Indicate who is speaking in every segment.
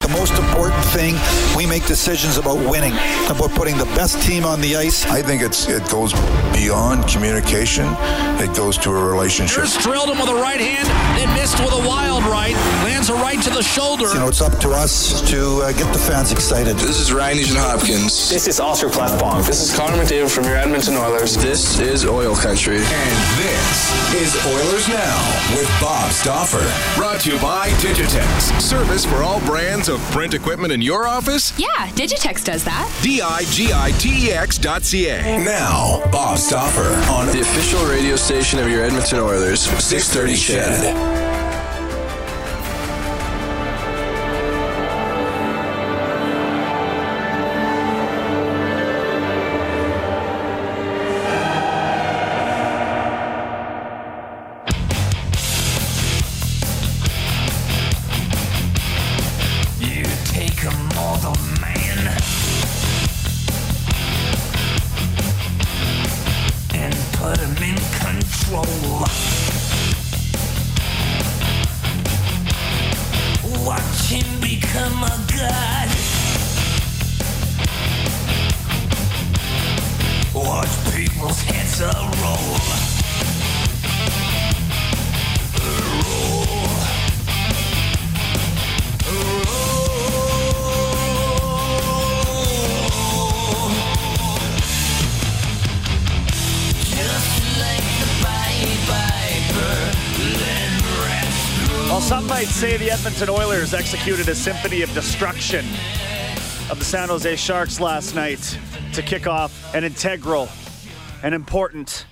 Speaker 1: The most important thing, we make decisions about winning, about putting the best team on the ice.
Speaker 2: I think it's it goes beyond communication. It goes to a relationship.
Speaker 3: Here's drilled him with a right hand, then missed with a wild right. Lands a right to the shoulder.
Speaker 1: You know, it's up to us to uh, get the fans excited.
Speaker 2: This is Ryan Nugent-Hopkins.
Speaker 4: This is Oscar Klefbom. This is Connor McDavid from your Edmonton Oilers.
Speaker 2: This is Oil Country.
Speaker 5: And this is Oilers Now with Bob Stauffer. Brought to you by Digitex. Service for all brands of print equipment in your office?
Speaker 6: Yeah, Digitex does that.
Speaker 5: D-I-G-I-T-E-X dot C-A. Now, Bob Stauffer on
Speaker 2: The official radio station of your Edmonton Oilers, 630
Speaker 7: CHED. Edmonton Oilers executed a symphony of destruction of the San Jose Sharks last night to kick off an integral and important,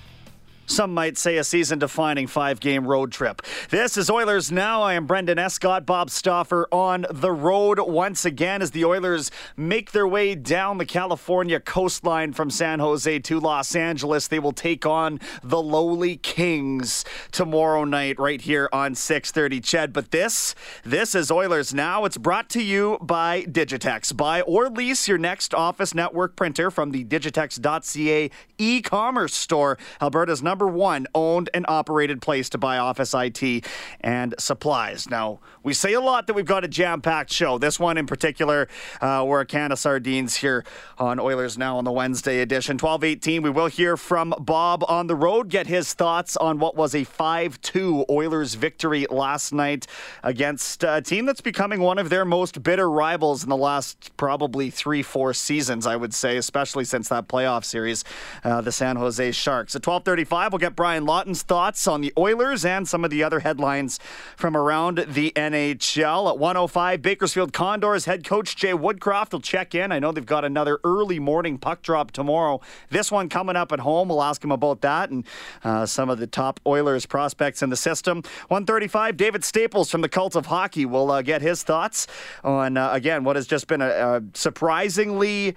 Speaker 7: some might say a season defining five game road trip. This is Oilers Now. I am Brendan Escott, Bob Stauffer on the road once again as the Oilers make their way down the California coastline from San Jose to Los Angeles. They will take on the lowly Kings tomorrow night right here on 630 Ched. But this, this is Oilers Now. It's brought to you by Digitex. Buy or lease your next office network printer from the digitex.ca e-commerce store, Alberta's number one owned and operated place to buy office IT and supplies. Now, we say a lot that we've got a jam-packed show. This one in particular, uh, we're a can of sardines here on Oilers Now on the Wednesday edition. 1218, we will hear from Bob on the road, get his thoughts on what was a 5-2 Oilers victory last night against a team that's becoming one of their most bitter rivals in the last probably three, four seasons, I would say, especially since that playoff series, uh, the San Jose Sharks. At 1235, we'll get Brian Lawton's thoughts on the Oilers and some of the other headlines from around the NHL. At 105, Bakersfield Condors head coach Jay Woodcroft will check in. I know they've got another early morning puck drop tomorrow. This one coming up at home. We'll ask him about that and uh, some of the top Oilers prospects in the system. 135, David Staples from the Cult of Hockey will uh, get his thoughts on, uh, again, what has just been a, a surprisingly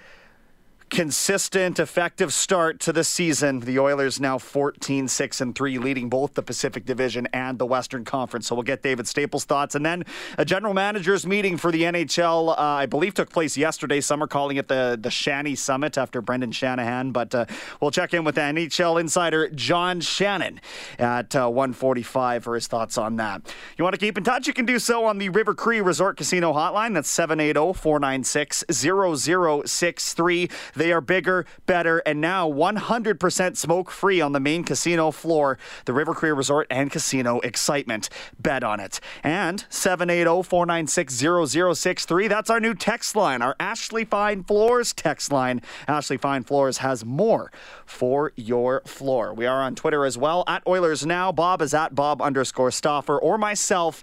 Speaker 7: consistent, effective start to the season. The Oilers now 14 6 and 3, leading both the Pacific Division and the Western Conference. So we'll get David Staples' thoughts. And then a general managers meeting for the NHL, uh, I believe, took place yesterday. Some are calling it the, the Shanny Summit after Brendan Shanahan. But uh, we'll check in with NHL insider John Shannon at uh, 145 for his thoughts on that. You want to keep in touch? You can do so on the River Cree Resort Casino hotline. That's 780 496 0063. They are bigger, better, and now 100% smoke free on the main casino floor. The River Cree Resort and Casino excitement. Bet on it. And 780 496 0063. That's our new text line, our Ashley Fine Floors text line. Ashley Fine Floors has more for your floor. We are on Twitter as well at Oilers Now. Bob is at Bob underscore Stauffer or myself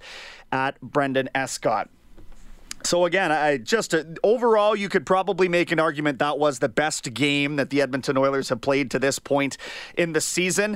Speaker 7: at Brendan Escott. So again, I just uh, overall, you could probably make an argument that was the best game that the Edmonton Oilers have played to this point in the season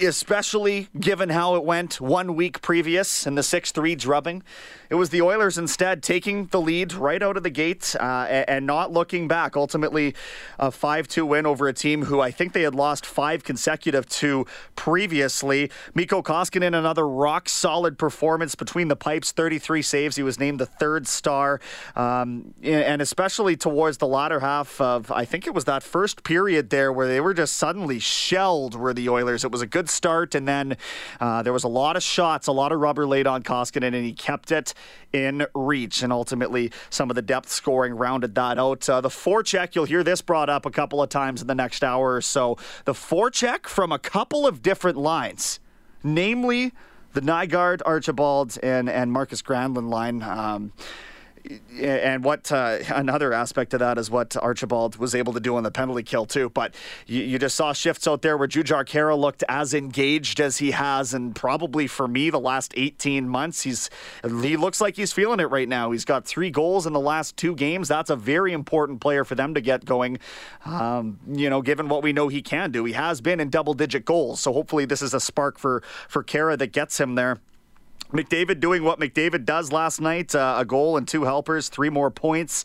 Speaker 7: especially given how it went one week previous in the 6 3 drubbing. It was the Oilers instead taking the lead right out of the gate uh, and not looking back. Ultimately, a 5 2 win over a team who I think they had lost five consecutive to previously. Mikko Koskinen, another rock solid performance between the pipes, 33 saves. He was named the third star. Um, and especially towards the latter half of, I think it was that first period there where they were just suddenly shelled, were the Oilers. It was a good start, and then uh, there was a lot of shots, a lot of rubber laid on Koskinen, and he kept it in reach. And ultimately, some of the depth scoring rounded that out. Uh, the forecheck, you'll hear this brought up a couple of times in the next hour or so. The forecheck from a couple of different lines, namely the Nygard, Archibald, and, and Markus Granlund line. Um, and what uh, another aspect of that is what Archibald was able to do on the penalty kill too. But you, you just saw shifts out there where Jujhar Khaira looked as engaged as he has, and probably for me the last 18 months, he's he looks like he's feeling it right now. He's got three goals in the last two games. That's a very important player for them to get going. Um, you know, given what we know he can do, he has been in double-digit goals. So hopefully this is a spark for for Khaira that gets him there. McDavid doing what McDavid does last night uh, a goal and two helpers, three more points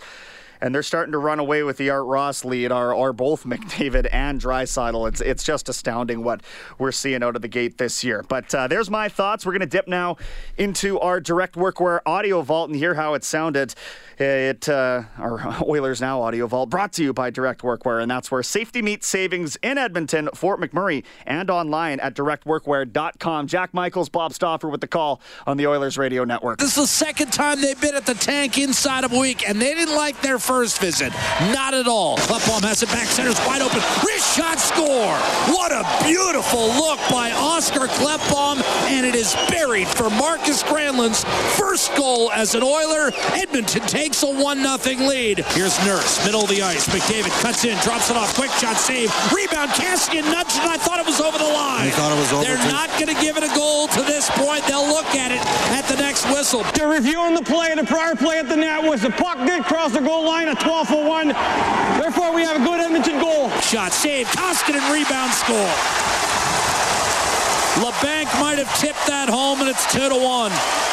Speaker 7: and they're starting to run away with the Art Ross lead, are, are both McDavid and Draisaitl. It's, it's just astounding what we're seeing out of the gate this year. But uh, there's my thoughts. We're going to dip now into our direct workwear audio vault and hear how it sounded. It uh, our Oilers Now audio vault brought to you by Direct Workwear, and that's where safety meets savings in Edmonton, Fort McMurray, and online at directworkwear.com. Jack Michaels, Bob Stauffer with the call on the Oilers Radio Network.
Speaker 3: This is the second time they've been at the tank inside of a week, and they didn't like their first visit. Not at all. Klefbom has it back, center's wide open. Wrist shot score. What a beautiful look by Oscar Klefbom, and it is buried for Markus Granlund's first goal as an Oiler. Edmonton takes takes a 1 0 lead. Here's Nurse, middle of the ice. McDavid cuts in, drops it off, quick shot save. Rebound, Kassian nudged it. I thought it was over the line.
Speaker 1: You thought it was over.
Speaker 3: They're
Speaker 1: too.
Speaker 3: not going to give it a goal to this point. They'll look at it at the next whistle.
Speaker 6: They're reviewing the play. The prior play at the net was the puck did cross the goal line at 12 for 1. Therefore, we have a good Edmonton goal.
Speaker 3: Shot saved. Koskinen rebound score. Labanc might have tipped that home, and it's 2 to 1.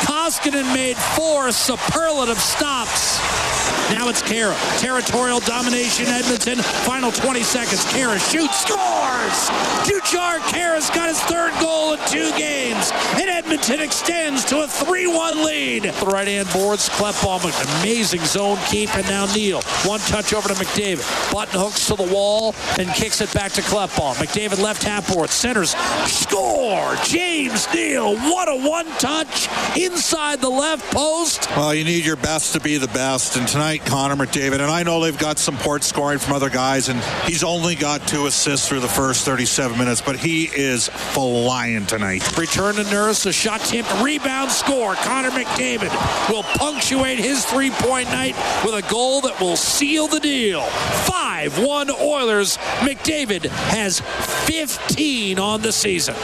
Speaker 3: Koskinen made four superlative stops. Now it's Khaira. Territorial domination, Edmonton. Final 20 seconds. Khaira shoots, scores! Jujhar Khaira's got his third goal in two games. And Edmonton extends to a 3-1 lead. The right-hand boards, Klefbom, an amazing zone keep, and now Neal. One touch over to McDavid. Button hooks to the wall and kicks it back to Klefbom. McDavid left half board, centers, score! James Neal, what a one touch inside the left post.
Speaker 1: Well, you need your best to be the best. And tonight, Connor McDavid, and I know they've got some port scoring from other guys, and he's only got two assists through the first 37 minutes, but he is flying tonight.
Speaker 3: Return to Nurse, a shot tipped, rebound score. Connor McDavid will punctuate his three point night with a goal that will seal the deal. 5 1 Oilers. McDavid has 15 on the season.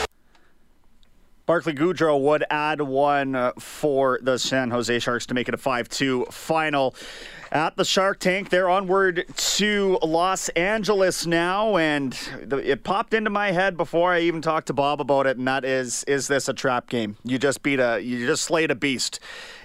Speaker 7: Barclay Goodrow would add one uh, for the San Jose Sharks to make it a 5 2 final. At the Shark Tank, they're onward to Los Angeles now, and it popped into my head before I even talked to Bob about it, and that is: is this a trap game? You just beat a, you just slayed a beast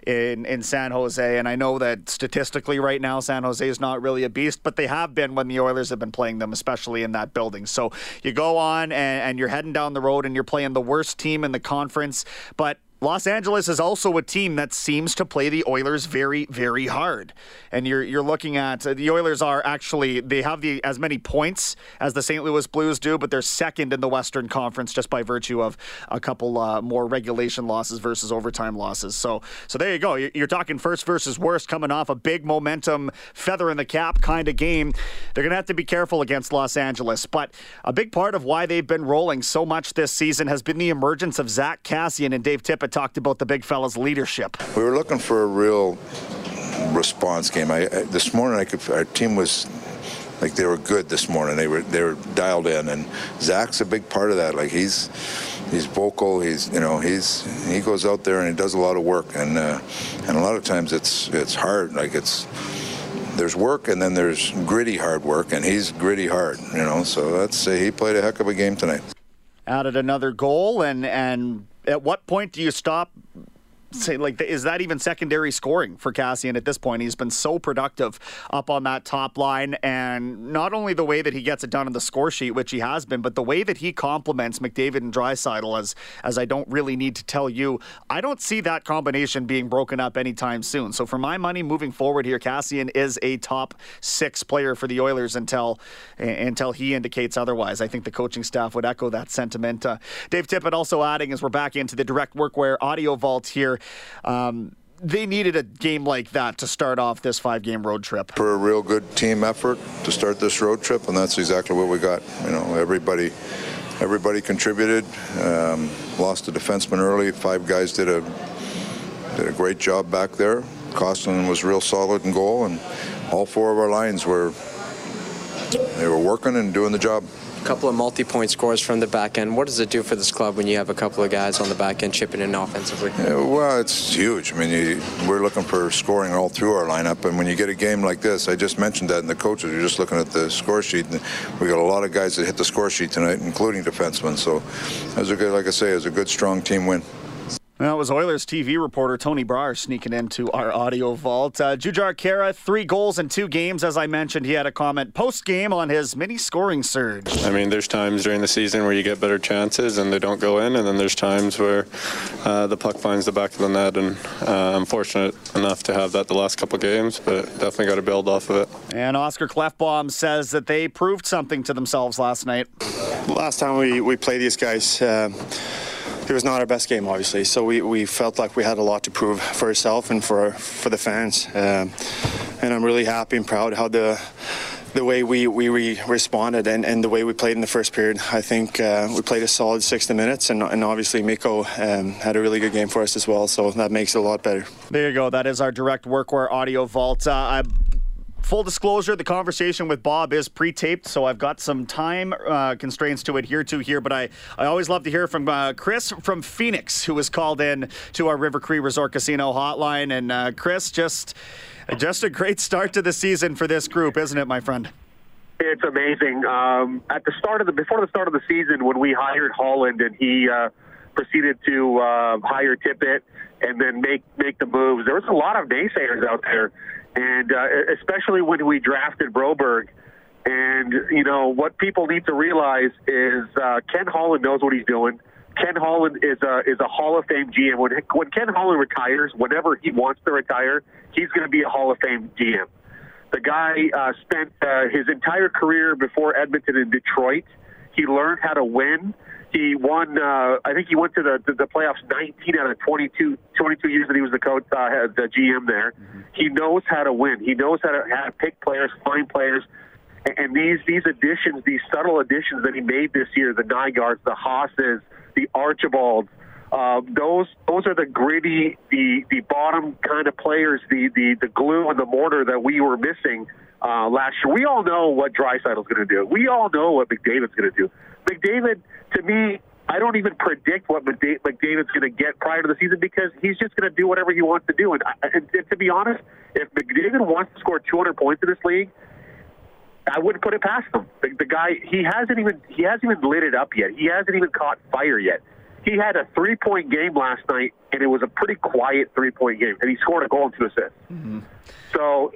Speaker 7: in in San Jose, and I know that statistically, right now, San Jose is not really a beast, but they have been when the Oilers have been playing them, especially in that building. So you go on, and, and you're heading down the road, and you're playing the worst team in the conference, but Los Angeles is also a team that seems to play the Oilers very, very hard. And you're you're looking at uh, the Oilers are actually they have the as many points as the St. Louis Blues do, but they're second in the Western Conference just by virtue of a couple uh, more regulation losses versus overtime losses. So so there you go. You're, talking first versus worst coming off a big momentum feather in the cap kind of game. They're gonna have to be careful against Los Angeles. But a big part of why they've been rolling so much this season has been the emergence of Zack Kassian and Dave Tippett talked about the big fella's leadership.
Speaker 2: We were looking for a real response game. I, I, this morning, I could, our team was like they were good this morning. They were they were dialed in, and Zack's a big part of that. Like he's he's vocal. He's you know he's he goes out there and he does a lot of work, and uh, and a lot of times it's it's hard. Like it's there's work and then there's gritty hard work, and he's gritty hard. You know, so that's he played a heck of a game tonight.
Speaker 7: Added another goal, and and at what point do you stop say like is that even secondary scoring for Kassian at this point? He's been so productive up on that top line, and not only the way that he gets it done on the score sheet, which he has been, but the way that he complements McDavid and Draisaitl, as as I don't really need to tell you, I don't see that combination being broken up anytime soon. So for my money, moving forward here, Kassian is a top six player for the Oilers until until he indicates otherwise. I think the coaching staff would echo that sentiment. Uh, Dave Tippett also adding as we're back into the direct workwear audio vault here. Um, they needed a game like that to start off this five game road trip.
Speaker 2: For a real good team effort to start this road trip, and that's exactly what we got. You know, everybody everybody contributed. Um, lost a defenseman early. Five guys did a did a great job back there. Koskinen was real solid in goal, and all four of our lines were they were working and doing the job
Speaker 8: couple of multi-point scores from the back end. What does it do for this club when you have a couple of guys on the back end chipping in offensively?
Speaker 2: Yeah, well, it's huge. I mean, you, we're looking for scoring all through our lineup, and when you get a game like this, I just mentioned that, and the coaches are just looking at the score sheet, and we got a lot of guys that hit the score sheet tonight, including defensemen. So, was a good, like I say, was a good, strong team win.
Speaker 7: That was Oilers TV reporter Tony Brar sneaking into our audio vault. Uh, Jujhar Khaira, three goals in two games. As I mentioned, he had a comment post game on his mini scoring surge.
Speaker 9: I mean, there's times during the season where you get better chances and they don't go in, and then there's times where uh, the puck finds the back of the net. And uh, I'm fortunate enough to have that the last couple games, but definitely got to build off of it.
Speaker 7: And Oscar Klefbom says that they proved something to themselves last night.
Speaker 10: Last time we, we played these guys, uh, it was not our best game, obviously. So we, we felt like we had a lot to prove for ourselves and for for the fans. Um, and I'm really happy and proud how the the way we, we, responded and, and the way we played in the first period. I think uh, we played a solid 60 minutes, and, and obviously Mikko um, had a really good game for us as well, so that makes it a lot better.
Speaker 7: There you go. That is our direct workwear audio vault. Uh, Full disclosure, the conversation with Bob is pre-taped, so I've got some time uh, constraints to adhere to here. But I, I always love to hear from uh, Chris from Phoenix, who was called in to our River Cree Resort Casino hotline. And uh, Chris, just just a great start to the season for this group, isn't it, my friend?
Speaker 11: It's amazing. Um, at the start of the before the start of the season, when we hired Holland and he uh, proceeded to uh, hire Tippett and then make make the moves, there was a lot of naysayers out there and uh, especially when we drafted Broberg. And you know what people need to realize is uh, Ken Holland knows what he's doing. Ken Holland is a is a Hall of Fame GM. When when Ken Holland retires, whenever he wants to retire, he's going to be a Hall of Fame GM. The guy uh, spent uh, his entire career before Edmonton in Detroit. He learned how to win. He won. Uh, I think he went to the, the the playoffs 19 out of 22 22 years that he was the coach, uh, the GM there. Mm-hmm. He knows how to win. He knows how to, how to pick players, find players, and, and these these additions, these subtle additions that he made this year, the Nygaards, the Haasses, the Archibalds. Uh, those those are the gritty, the the bottom kind of players, the the the glue and the mortar that we were missing uh, last year. We all know what Draisaitl's going to do. We all know what McDavid's going to do. McDavid, to me, I don't even predict what McDavid's going to get prior to the season because he's just going to do whatever he wants to do. And, and, and to be honest, if McDavid wants to score 200 points in this league, I wouldn't put it past him. The, the guy, he hasn't even he hasn't even lit it up yet. He hasn't even caught fire yet. He had a three point game last night, and it was a pretty quiet three point game, and he scored a goal and two assists. So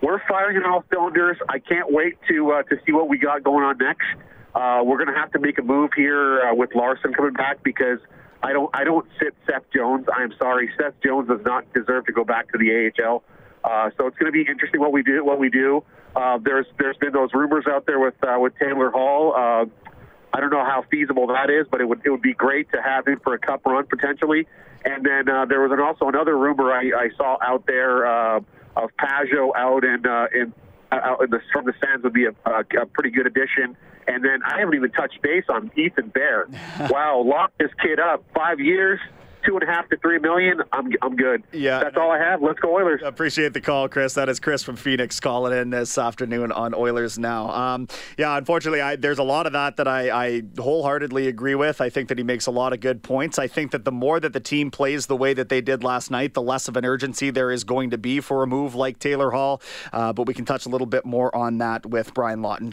Speaker 11: we're firing on all cylinders. I can't wait to uh, to see what we got going on next. Uh, we're going to have to make a move here uh, with Larsson coming back because I don't I don't sit Seth Jones. I'm sorry, Seth Jones does not deserve to go back to the AHL. Uh, so it's going to be interesting what we do. What we do. Uh, there's there's been those rumors out there with uh, with Taylor Hall. Uh, I don't know how feasible that is, but it would it would be great to have him for a cup run potentially. And then uh, there was an, also another rumor I, I saw out there uh, of Pageau out in uh, in out in the from the Sens would be a, a, a pretty good addition. And then I haven't even touched base on Ethan Bear. wow, lock this kid up five years. Two and a half to three million. I'm I'm good.
Speaker 7: Yeah,
Speaker 11: that's all I have. Let's go Oilers.
Speaker 7: Appreciate the call, Chris. That is Chris from Phoenix calling in this afternoon on Oilers Now. Um, yeah, unfortunately, I, there's a lot of that that I, I wholeheartedly agree with. I think that he makes a lot of good points. I think that the more that the team plays the way that they did last night, the less of an urgency there is going to be for a move like Taylor Hall. Uh, but we can touch a little bit more on that with Brian Lawton.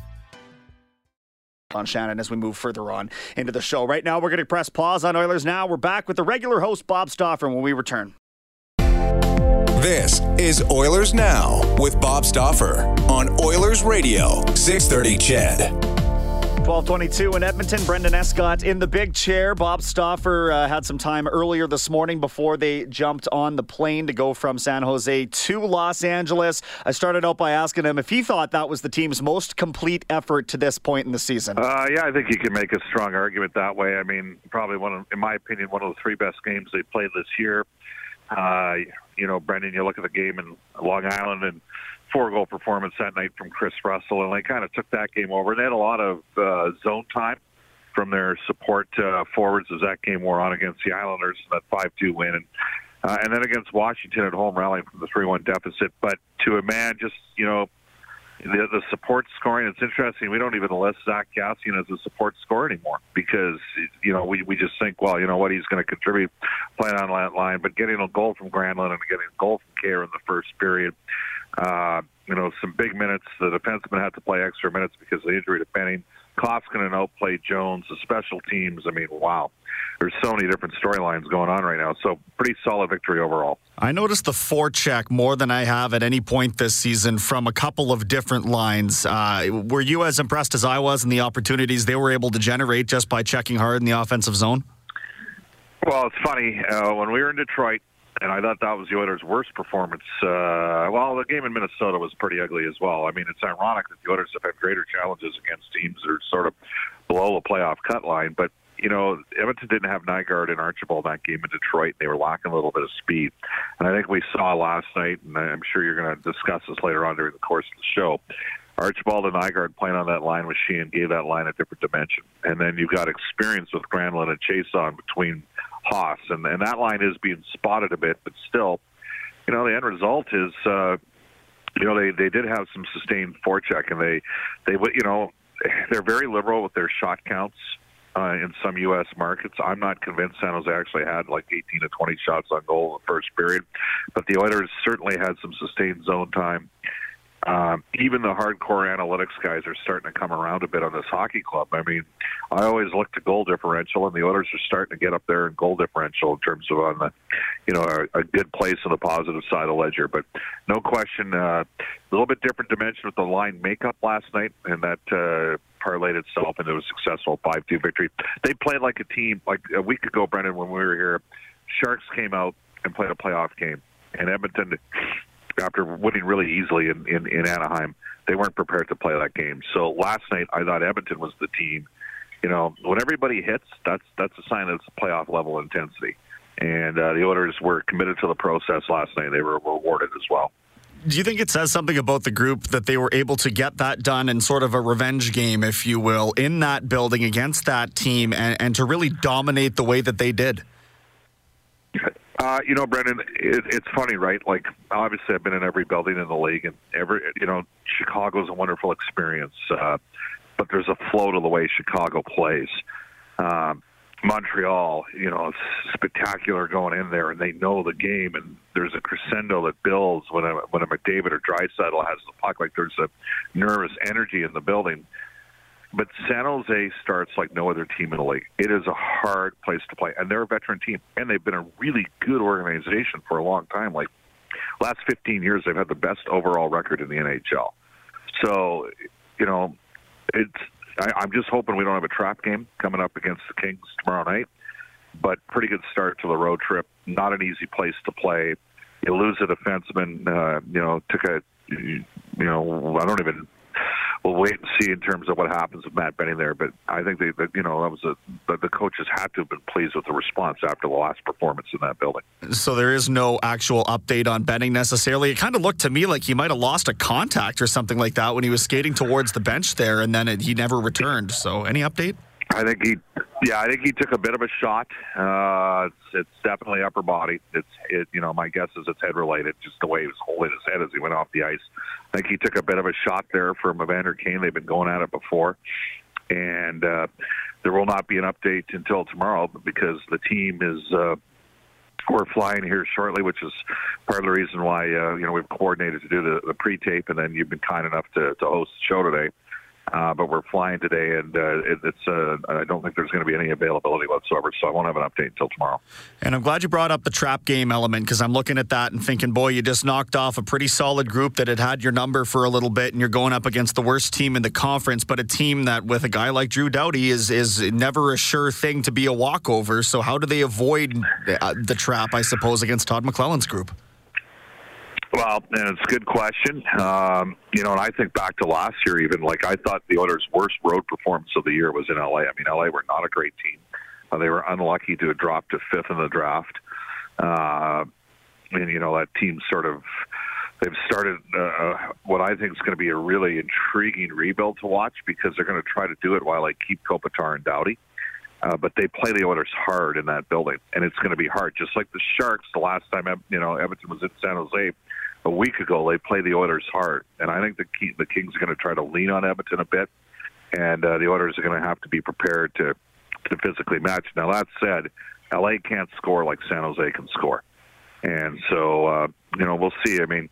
Speaker 7: On Shannon as we move further on into the show. Right now, we're going to press pause on Oilers Now. We're back with the regular host, Bob Stauffer, when we return.
Speaker 5: This is Oilers Now with Bob Stauffer on Oilers Radio, 630 CHED.
Speaker 7: 1222 in Edmonton. Brendan Escott in the big chair. Bob Stauffer uh, had some time earlier this morning before they jumped on the plane to go from San Jose to Los Angeles. I started out by asking him if he thought that was the team's most complete effort to this point in the season.
Speaker 12: Uh, yeah, I think you can make a strong argument that way. I mean, probably one of, in my opinion, one of the three best games they played this year. Uh, you know, Brendan, you look at the game in Long Island and four goal performance that night from Chris Russell, and they kind of took that game over. They had a lot of uh, zone time from their support uh, forwards as that game wore on against the Islanders, that 5 2 win. And, uh, and then against Washington at home, rallying from the 3 1 deficit. But to a man, just, you know, the, the support scoring, it's interesting. We don't even list Zack Kassian as a support scorer anymore because, you know, we, we just think, well, you know what, he's going to contribute playing on that line. But getting a goal from Granlund and getting a goal from Khaira in the first period, uh, you know, some big minutes. The defenseman had to play extra minutes because of the injury to Benning. Koskinen outplayed Jones. The special teams, I mean, wow. There's so many different storylines going on right now. So, pretty solid victory overall.
Speaker 7: I noticed the forecheck more than I have at any point this season from a couple of different lines. Uh, were you as impressed as I was in the opportunities they were able to generate just by checking hard in the offensive zone?
Speaker 12: Well, it's funny. Uh, when we were in Detroit, and I thought that was the Oilers' worst performance. Uh, well, the game in Minnesota was pretty ugly as well. I mean, it's ironic that the Oilers have had greater challenges against teams that are sort of below the playoff cut line. But, you know, Edmonton didn't have Nygaard and Archibald that game in Detroit. They were lacking a little bit of speed. And I think we saw last night, and I'm sure you're going to discuss this later on during the course of the show, Archibald and Nygaard playing on that line with Sheahan gave that line a different dimension. And then you've got experience with Granlund and Chiasson between Haas, and, and that line is being spotted a bit, but still, you know, the end result is, uh, you know, they they did have some sustained forecheck, and they they you know they're very liberal with their shot counts. Uh, in some U.S. markets, I'm not convinced San Jose actually had like 18 to 20 shots on goal in the first period, but the Oilers certainly had some sustained zone time um, even the hardcore analytics guys are starting to come around a bit on this hockey club. I mean, I always look to goal differential, and the Oilers are starting to get up there in goal differential in terms of on the, you know, a, a good place on the positive side of the ledger. But no question, uh, a little bit different dimension with the line makeup last night, and that. Uh, parlayed itself into a successful 5-2 victory. They played like a team. Like a week ago, Brendan, when we were here, Sharks came out and played a playoff game, and Edmonton after winning really easily in, in, in Anaheim, they weren't prepared to play that game. So last night, I thought Edmonton was the team. You know, when everybody hits, that's that's a sign of playoff level intensity. And uh, the Oilers were committed to the process last night. They were rewarded as well.
Speaker 7: Do you think it says something about the group that they were able to get that done in sort of a revenge game, if you will, in that building against that team and, and to really dominate the way that they did?
Speaker 12: Uh, you know, Brendan, it, it's funny, right? Like, obviously, I've been in every building in the league, and every, you know, Chicago's a wonderful experience, uh, but there's a flow to the way Chicago plays. Um, Montreal, you know, it's spectacular going in there, and they know the game, and there's a crescendo that builds when a when a McDavid or Draisaitl has the puck. Like there's a nervous energy in the building. But San Jose starts like no other team in the league. It is a hard place to play, and they're a veteran team, and they've been a really good organization for a long time. Like last 15 years, they've had the best overall record in the NHL. So, you know, it's. I, I'm just hoping we don't have a trap game coming up against the Kings tomorrow night. But pretty good start to the road trip. Not an easy place to play. You lose a defenseman. Uh, you know, took a. You know, I don't even we'll wait and see in terms of what happens with Matt Benning there. But I think they, you know, that was a the, the coaches had to have been pleased with the response after the last performance in that building.
Speaker 7: So there is no actual update on Benning necessarily. It kind of looked to me like he might have lost a contact or something like that when he was skating towards the bench there, and then it, he never returned. So any update?
Speaker 12: I think he, yeah, I think he took a bit of a shot. Uh, it's, it's definitely upper body. It's, it, you know, my guess is it's head related, just the way he was holding his head as he went off the ice. I think he took a bit of a shot there from Evander Kane. They've been going at it before, and uh, there will not be an update until tomorrow because the team is. Uh, we're flying here shortly, which is part of the reason why uh, you know we've coordinated to do the, the pre-tape, and then you've been kind enough to, to host the show today. Uh, but we're flying today, and uh, it, it's uh, I don't think there's going to be any availability whatsoever, so I won't have an update until tomorrow.
Speaker 7: And I'm glad you brought up the trap game element because I'm looking at that and thinking, boy, you just knocked off a pretty solid group that had had your number for a little bit, and you're going up against the worst team in the conference, but a team that with a guy like Drew Doughty is is never a sure thing to be a walkover. So how do they avoid the, the trap, I suppose, against Todd McLellan's group?
Speaker 12: Well, and it's a good question. Um, you know, and I think back to last year, even like I thought the Oilers' worst road performance of the year was in LA. I mean, LA were not a great team. Uh, they were unlucky to drop to fifth in the draft. Uh, and, you know, that team sort of, they've started uh, what I think is going to be a really intriguing rebuild to watch because they're going to try to do it while they keep Kopitar and Doughty. Uh, but they play the Oilers hard in that building, and it's going to be hard. Just like the Sharks, the last time you know Edmonton was in San Jose a week ago, they play the Oilers hard, and I think the key, the Kings are going to try to lean on Edmonton a bit, and uh, the Oilers are going to have to be prepared to to physically match. Now that said, LA can't score like San Jose can score, and so uh, you know we'll see. I mean,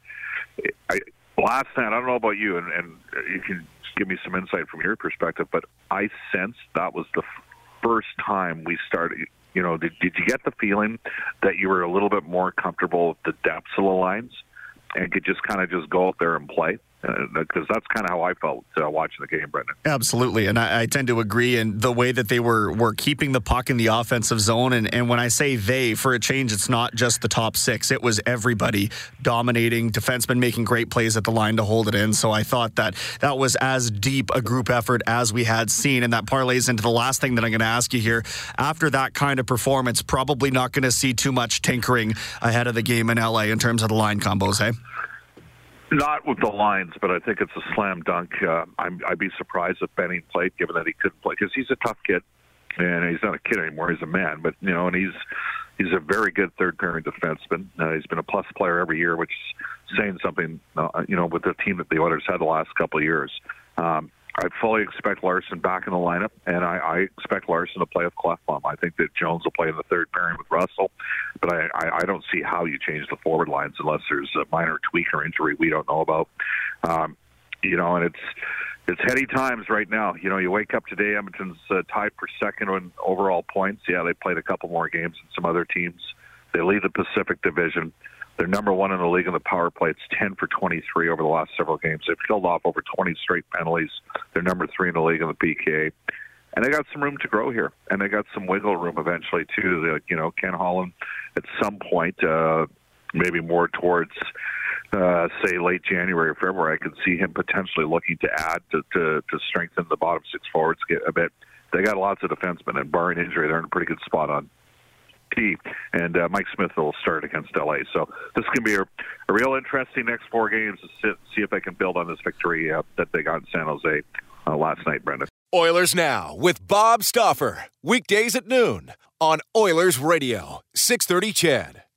Speaker 12: I, last night I don't know about you, and, and you can give me some insight from your perspective, but I sense that was the first time we started. You know, did, did you get the feeling that you were a little bit more comfortable with the depths of the lines and could just kind of just go out there and play? Because uh, that's kind of how I felt uh, watching the game, Brendan.
Speaker 7: Absolutely, and I, I, tend to agree. And the way that they were were keeping the puck in the offensive zone, and, and when I say they, for a change, it's not just the top six; it was everybody dominating, defensemen making great plays at the line to hold it in. So I thought that that was as deep a group effort as we had seen, and that parlays into the last thing that I'm going to ask you here. After that kind of performance, probably not going to see too much tinkering ahead of the game in LA in terms of the line combos, hey?
Speaker 12: Not with the lines, but I think it's a slam dunk. Uh, I'm, I'd be surprised if Benning played, given that he couldn't play, because he's a tough kid, and he's not a kid anymore. He's a man, but you know, and he's he's a very good third pairing defenseman. Uh, he's been a plus player every year, which is saying something. Uh, you know, with the team that the Oilers had the last couple of years. Um, I fully expect Larsson back in the lineup, and I, I expect Larsson to play with Klefbom. I think that Jones will play in the third pairing with Russell, but I, I, I don't see how you change the forward lines unless there's a minor tweak or injury we don't know about. Um, you know, and it's it's heady times right now. You know, you wake up today, Edmonton's uh, tied for second in overall points. Yeah, they played a couple more games than some other teams. They lead the Pacific Division. They're number one in the league in the power play. It's 10 for 23 over the last several games. They've killed off over 20 straight penalties. They're number three in the league in the PK. And they got some room to grow here, and they got some wiggle room eventually too. They, you know, Ken Holland at some point, uh, maybe more towards uh, say late January or February, I could see him potentially looking to add to, to, to strengthen the bottom six forwards a bit. They got lots of defensemen, and barring injury, they're in a pretty good spot on And uh, Mike Smith will start against LA. So this can be a, a real interesting next four games to sit, see if they can build on this victory uh, that they got in San Jose uh, last night, Brendan.
Speaker 5: Oilers Now with Bob Stauffer. Weekdays at noon on Oilers Radio, 630 CHED.